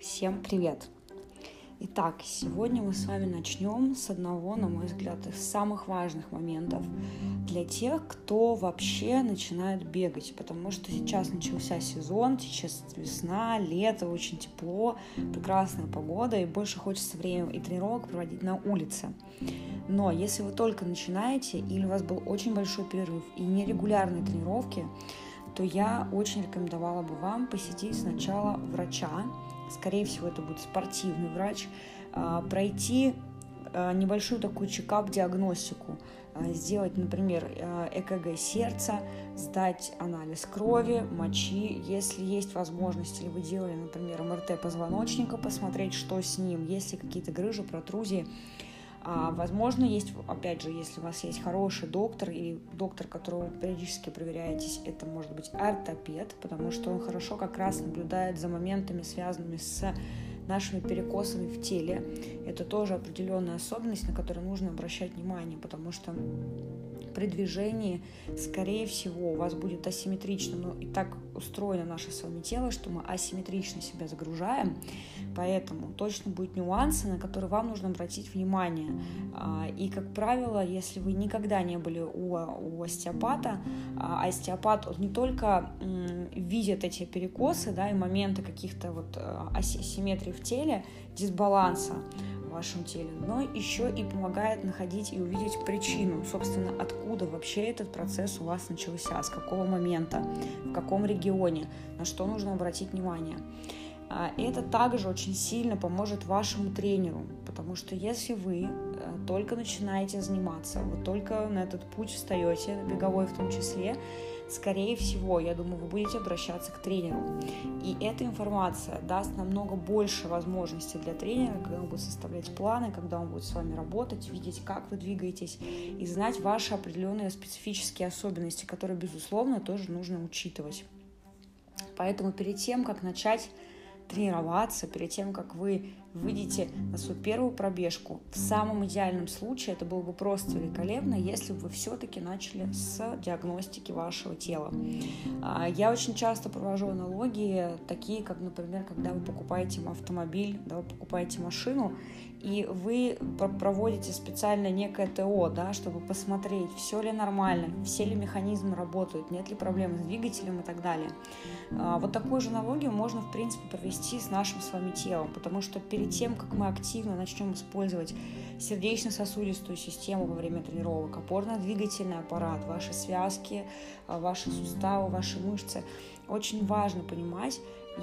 Всем привет! Итак, сегодня мы с вами начнем с одного, на мой взгляд, из самых важных моментов для тех, кто вообще начинает бегать, потому что сейчас начался сезон, сейчас весна, лето, очень тепло, прекрасная погода, и больше хочется время и тренировок проводить на улице. Но если вы только начинаете, или у вас был очень большой перерыв и нерегулярные тренировки, то я очень рекомендовала бы вам посетить сначала врача, скорее всего, это будет спортивный врач, а, пройти а, небольшую такую чекап-диагностику, а, сделать, например, ЭКГ сердца, сдать анализ крови, мочи, если есть возможность, или вы делали, например, МРТ позвоночника, посмотреть, что с ним, есть ли какие-то грыжи, протрузии, а, возможно, есть, опять же, если у вас есть хороший доктор или доктор, которого вы периодически проверяетесь, это может быть ортопед, потому что он хорошо как раз наблюдает за моментами, связанными с нашими перекосами в теле. Это тоже определенная особенность, на которую нужно обращать внимание, потому что при движении, скорее всего, у вас будет асимметрично, но и так устроено наше с вами тело, что мы асимметрично себя загружаем, поэтому точно будут нюансы, на которые вам нужно обратить внимание. А, и, как правило, если вы никогда не были у, у остеопата, а остеопат он не только видит эти перекосы, да, и моменты каких-то вот а, асимметрий в теле, дисбаланса, вашем теле, но еще и помогает находить и увидеть причину, собственно, откуда вообще этот процесс у вас начался, с какого момента, в каком регионе, на что нужно обратить внимание. А, это также очень сильно поможет вашему тренеру, потому что если вы э, только начинаете заниматься, вы только на этот путь встаете, беговой в том числе, скорее всего, я думаю, вы будете обращаться к тренеру. И эта информация даст намного больше возможностей для тренера, когда он будет составлять планы, когда он будет с вами работать, видеть, как вы двигаетесь, и знать ваши определенные специфические особенности, которые, безусловно, тоже нужно учитывать. Поэтому перед тем, как начать тренироваться перед тем, как вы выйдете на свою первую пробежку. В самом идеальном случае это было бы просто великолепно, если бы вы все-таки начали с диагностики вашего тела. А, я очень часто провожу аналогии, такие как, например, когда вы покупаете автомобиль, да, вы покупаете машину, и вы проводите специально некое ТО, да, чтобы посмотреть, все ли нормально, все ли механизмы работают, нет ли проблем с двигателем и так далее. А, вот такую же аналогию можно, в принципе, провести с нашим с вами телом, потому что перед тем, как мы активно начнем использовать сердечно-сосудистую систему во время тренировок, опорно-двигательный аппарат, ваши связки, а, ваши суставы, ваши мышцы, очень важно понимать,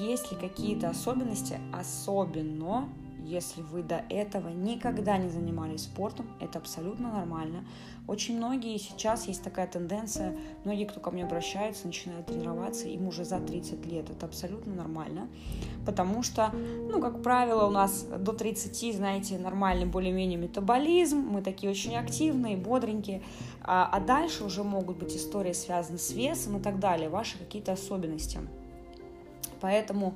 есть ли какие-то особенности, особенно если вы до этого никогда не занимались спортом, это абсолютно нормально. Очень многие сейчас есть такая тенденция, многие, кто ко мне обращаются, начинают тренироваться, им уже за 30 лет. Это абсолютно нормально, потому что, ну, как правило, у нас до 30, знаете, нормальный более-менее метаболизм, мы такие очень активные, бодренькие, а, а дальше уже могут быть истории, связанные с весом и так далее, ваши какие-то особенности. Поэтому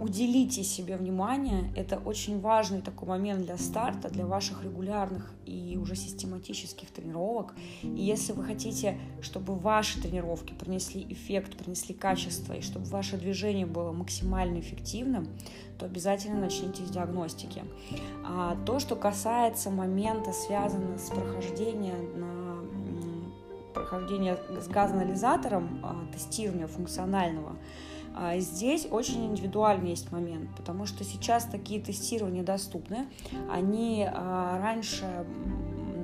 уделите себе внимание. Это очень важный такой момент для старта, для ваших регулярных и уже систематических тренировок. И если вы хотите, чтобы ваши тренировки принесли эффект, принесли качество, и чтобы ваше движение было максимально эффективным, то обязательно начните с диагностики. А то, что касается момента, связанного с прохождением на прохождение с газоанализатором, а, тестирования функционального, а здесь очень индивидуальный есть момент, потому что сейчас такие тестирования доступны. Они а, раньше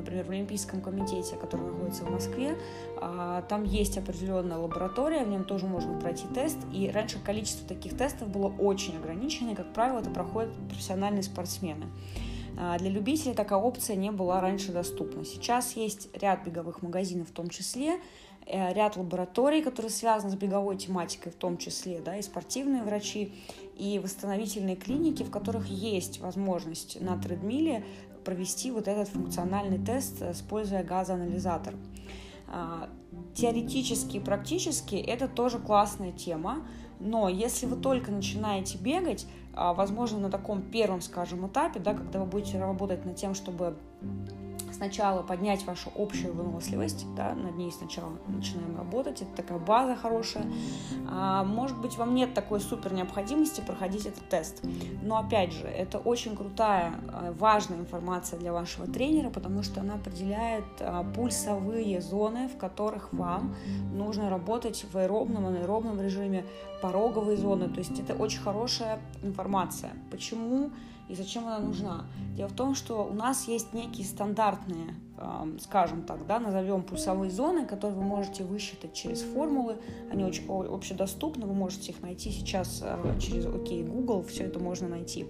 например, в Олимпийском комитете, который находится в Москве, а, там есть определенная лаборатория, в нем тоже можно пройти тест, и раньше количество таких тестов было очень ограничено, и, как правило, это проходят профессиональные спортсмены. Для любителей такая опция не была раньше доступна. Сейчас есть ряд беговых магазинов в том числе, ряд лабораторий, которые связаны с беговой тематикой, в том числе, да, и спортивные врачи, и восстановительные клиники, в которых есть возможность на тредмиле провести вот этот функциональный тест, используя газоанализатор. А, теоретически и практически это тоже классная тема, но если вы только начинаете бегать, а, возможно, на таком первом, скажем, этапе, да, когда вы будете работать над тем, чтобы сначала поднять вашу общую выносливость, да, над ней сначала начинаем работать, это такая база хорошая. А, может быть, вам нет такой супер необходимости проходить этот тест, но опять же, это очень крутая, а, важная информация для вашего тренера, потому что она определяет а, пульсовые зоны, в которых вам нужно работать в аэробном, анаэробном режиме, пороговые зоны, то есть это очень хорошая информация. Почему? и зачем она нужна. Дело в том, что у нас есть некие стандартные, скажем так, да, назовем пульсовые зоны, которые вы можете высчитать через формулы. Они очень общедоступны, вы можете их найти сейчас э, через OK Google, все это можно найти.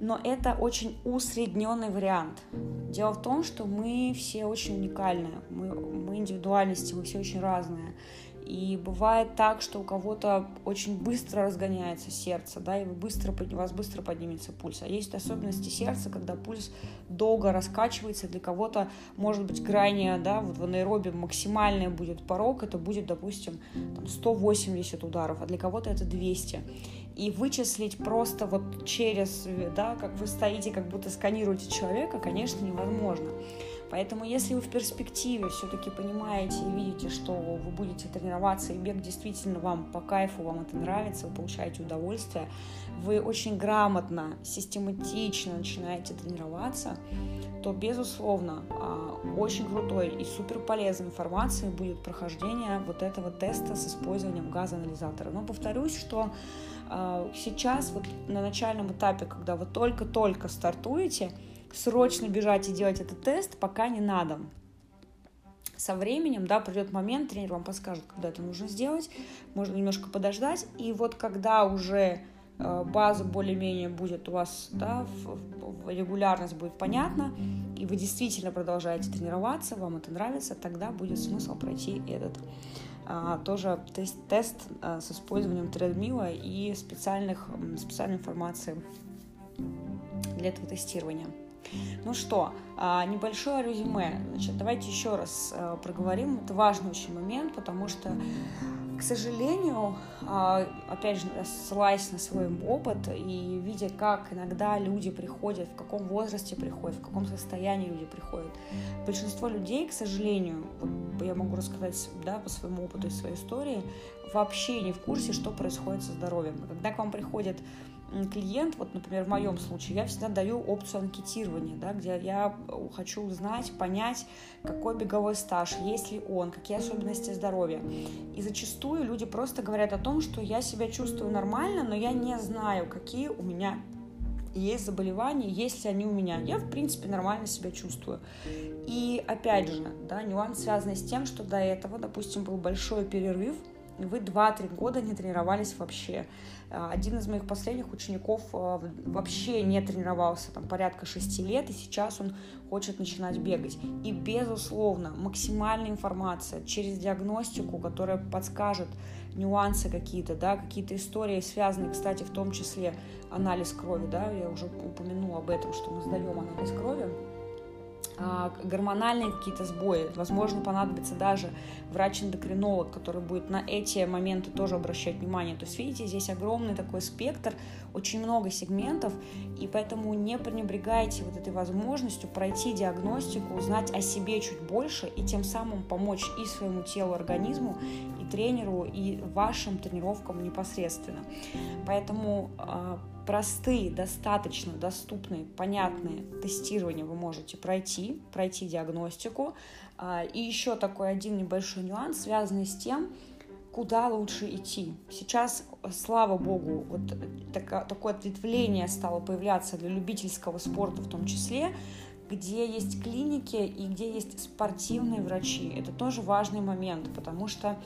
Но это очень усредненный вариант. Дело в том, что мы все очень уникальные, мы, мы индивидуальности, мы все очень разные. И бывает так, что у кого-то очень быстро разгоняется сердце, да, и вы быстро, у вас быстро поднимется пульс. А есть особенности сердца, когда пульс долго раскачивается, для кого-то может быть крайне, да, вот в анаэробе максимальный будет порог, это будет, допустим, там 180 ударов, а для кого-то это 200 и вычислить просто вот через, да, как вы стоите, как будто сканируете человека, конечно, невозможно. Поэтому если вы в перспективе все-таки понимаете и видите, что вы будете тренироваться, и бег действительно вам по кайфу, вам это нравится, вы получаете удовольствие, вы очень грамотно, систематично начинаете тренироваться, то, безусловно, а, очень крутой и супер полезной информацией будет прохождение вот этого теста с использованием газоанализатора. Но повторюсь, что а, сейчас вот на начальном этапе, когда вы только-только стартуете, срочно бежать и делать этот тест пока не надо. Со временем, да, придет момент, тренер вам подскажет, когда это нужно сделать, можно немножко подождать, и вот когда уже э, база более-менее будет у вас, да, регулярность будет понятна, и вы действительно продолжаете тренироваться, вам это нравится, тогда будет смысл пройти этот а, тоже тест, тест а, с использованием тредмила и специальных, специальной информации для этого тестирования. Ну что, а, небольшое резюме. Значит, давайте еще раз а, проговорим. Это важный очень момент, потому что, к сожалению, а, опять же, ссылаясь на свой опыт и видя, как иногда люди приходят, в каком возрасте приходят, в каком состоянии люди приходят, большинство людей, к сожалению, я могу рассказать да, по своему опыту и своей истории, вообще не в курсе, что происходит со здоровьем. Когда к вам приходят клиент, вот, например, в моем случае, я всегда даю опцию анкетирования, да, где я хочу узнать, понять, какой беговой стаж, есть ли он, какие особенности здоровья. И зачастую люди просто говорят о том, что я себя чувствую нормально, но я не знаю, какие у меня есть заболевания, есть ли они у меня. Я, в принципе, нормально себя чувствую. И, опять же, да, нюанс связанный с тем, что до этого, допустим, был большой перерыв, вы 2-3 года не тренировались вообще. Один из моих последних учеников а, вообще не тренировался там порядка 6 лет, и сейчас он хочет начинать бегать. И, безусловно, максимальная информация через диагностику, которая подскажет нюансы какие-то, да, какие-то истории связанные, кстати, в том числе анализ крови, да, я уже упомянула об этом, что мы сдаем анализ крови, гормональные какие-то сбои. Возможно, понадобится даже врач-эндокринолог, который будет на эти моменты тоже обращать внимание. То есть, видите, здесь огромный такой спектр, очень много сегментов, и поэтому не пренебрегайте вот этой возможностью пройти диагностику, узнать о себе чуть больше и тем самым помочь и своему телу, организму, и тренеру, и вашим тренировкам непосредственно. Поэтому а, простые, достаточно доступные, понятные тестирования вы можете пройти, пройти диагностику. А, и еще такой один небольшой нюанс, связанный с тем, куда лучше идти. Сейчас, слава богу, вот так, такое ответвление стало появляться для любительского спорта в том числе, где есть клиники и где есть спортивные врачи. Это тоже важный момент, потому что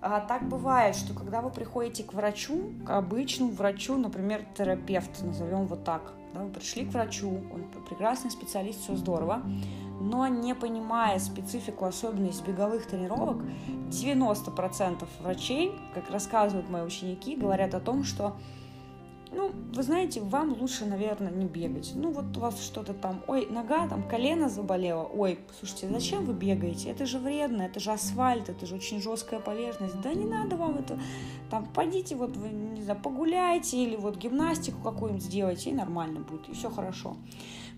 а так бывает, что когда вы приходите к врачу, к обычному врачу, например, терапевт, назовем вот так, да, вы пришли к врачу, он прекрасный специалист, все здорово, но не понимая специфику, особенность беговых тренировок, 90% врачей, как рассказывают мои ученики, говорят о том, что ну, вы знаете, вам лучше, наверное, не бегать. Ну, вот у вас что-то там, ой, нога, там, колено заболело. Ой, слушайте, зачем вы бегаете? Это же вредно, это же асфальт, это же очень жесткая поверхность. Да не надо вам это. Там, пойдите, вот, вы, не знаю, погуляйте или вот гимнастику какую-нибудь сделайте, и нормально будет, и все хорошо.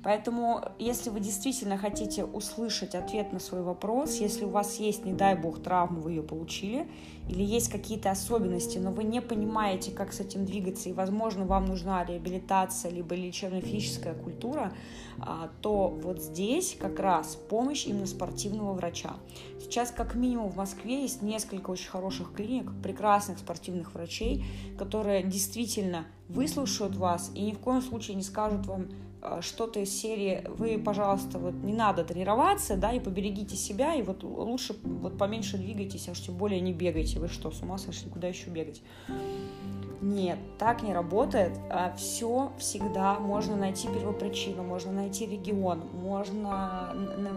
Поэтому, если вы действительно хотите услышать ответ на свой вопрос, если у вас есть, не дай бог, травма, вы ее получили, или есть какие-то особенности, но вы не понимаете, как с этим двигаться, и, возможно, вам нужна реабилитация, либо лечебно-физическая культура, а, то вот здесь как раз помощь именно спортивного врача. Сейчас как минимум в Москве есть несколько очень хороших клиник, прекрасных спортивных врачей, которые действительно выслушают вас и ни в коем случае не скажут вам а, что-то из серии вы, пожалуйста, вот не надо тренироваться, да, и поберегите себя, и вот лучше вот поменьше двигайтесь, а уж тем более не бегайте. Вы что, с ума сошли, куда еще бегать? Нет, так не работает. А Все всегда можно найти первопричину, можно найти регион, можно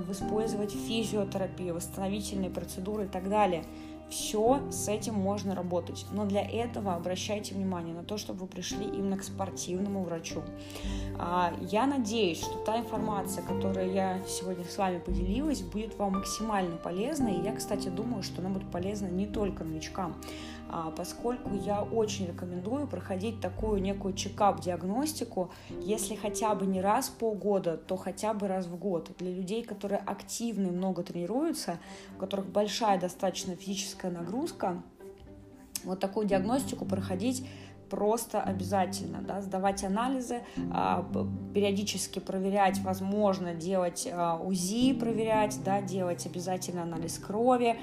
использовать физиотерапию, восстановительные процедуры и так далее. Все с этим можно работать. Но для этого обращайте внимание на то, чтобы вы пришли именно к спортивному врачу. А, я надеюсь, что та информация, которую я сегодня с вами поделилась, будет вам максимально полезна. И я, кстати, думаю, что она будет полезна не только новичкам. А, поскольку я очень рекомендую проходить такую некую чекап-диагностику, если хотя бы не раз в полгода, то хотя бы раз в год. Для людей, которые активно и много тренируются, у которых большая достаточно физическая нагрузка, вот такую диагностику проходить просто обязательно, да, сдавать анализы, а, периодически проверять, возможно, делать а, УЗИ, проверять, да, делать обязательно анализ крови,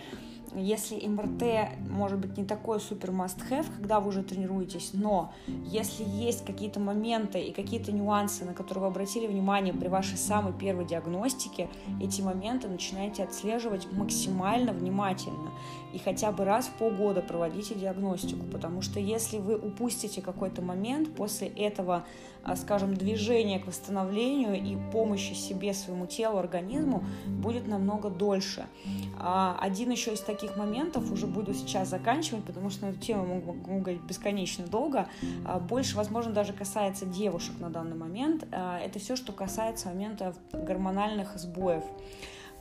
если МРТ может быть не такой супер must-have, когда вы уже тренируетесь, но если есть какие-то моменты и какие-то нюансы, на которые вы обратили внимание при вашей самой первой диагностике, эти моменты начинаете отслеживать максимально внимательно и хотя бы раз в полгода проводите диагностику, потому что если вы упустите какой-то момент после этого, а, скажем, движения к восстановлению и помощи себе, своему телу, организму, будет намного дольше. А, один еще из таких моментов, уже буду сейчас заканчивать, потому что на эту тему могу, могу говорить бесконечно долго, а, больше, возможно, даже касается девушек на данный момент. Это все, что касается момента гормональных сбоев.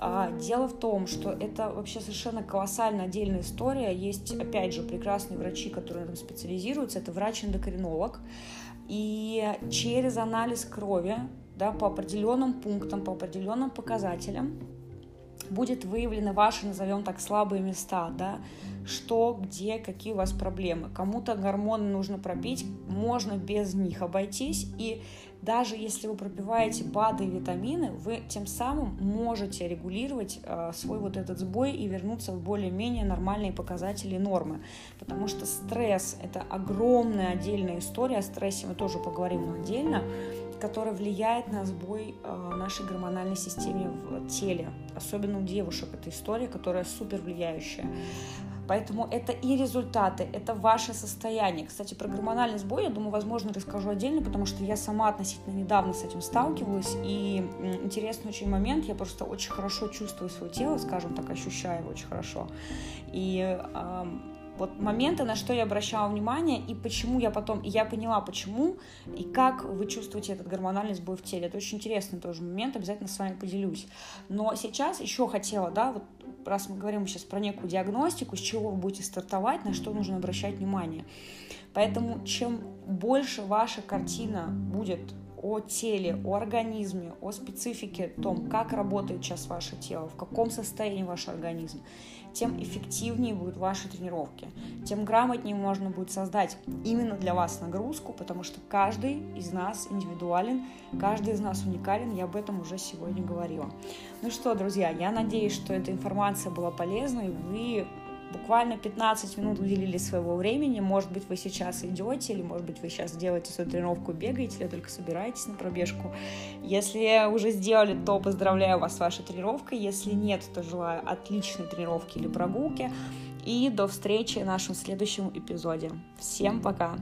А, дело в том, что это вообще совершенно колоссально отдельная история. Есть, опять же, прекрасные врачи, которые там специализируются. Это врач-эндокринолог. И через анализ крови да, по определенным пунктам, по определенным показателям будет выявлены ваши, назовем так, слабые места, да, что, где, какие у вас проблемы. Кому-то гормоны нужно пропить, можно без них обойтись, и даже если вы пропиваете БАДы и витамины, вы тем самым можете регулировать э, свой вот этот сбой и вернуться в более-менее нормальные показатели нормы. Потому что стресс – это огромная отдельная история, о стрессе мы тоже поговорим отдельно, которая влияет на сбой э, нашей гормональной системе в теле. Особенно у девушек это история, которая супер влияющая. Поэтому это и результаты, это ваше состояние. Кстати, про гормональный сбой, я думаю, возможно, расскажу отдельно, потому что я сама относительно недавно с этим сталкивалась. И интересный очень момент, я просто очень хорошо чувствую свое тело, скажем так, ощущаю его очень хорошо. И э, вот моменты, на что я обращала внимание, и почему я потом, и я поняла, почему, и как вы чувствуете этот гормональный сбой в теле. Это очень интересный тоже момент, обязательно с вами поделюсь. Но сейчас еще хотела, да, вот раз мы говорим сейчас про некую диагностику, с чего вы будете стартовать, на что нужно обращать внимание. Поэтому чем больше ваша картина будет о теле, о организме, о специфике, том, как работает сейчас ваше тело, в каком состоянии ваш организм, тем эффективнее будут ваши тренировки, тем грамотнее можно будет создать именно для вас нагрузку, потому что каждый из нас индивидуален, каждый из нас уникален, я об этом уже сегодня говорила. Ну что, друзья, я надеюсь, что эта информация была полезной, вы буквально 15 минут уделили своего времени. Может быть, вы сейчас идете, или, может быть, вы сейчас делаете свою тренировку, бегаете, или только собираетесь на пробежку. Если уже сделали, то поздравляю вас с вашей тренировкой. Если нет, то желаю отличной тренировки или прогулки. И до встречи в нашем следующем эпизоде. Всем пока!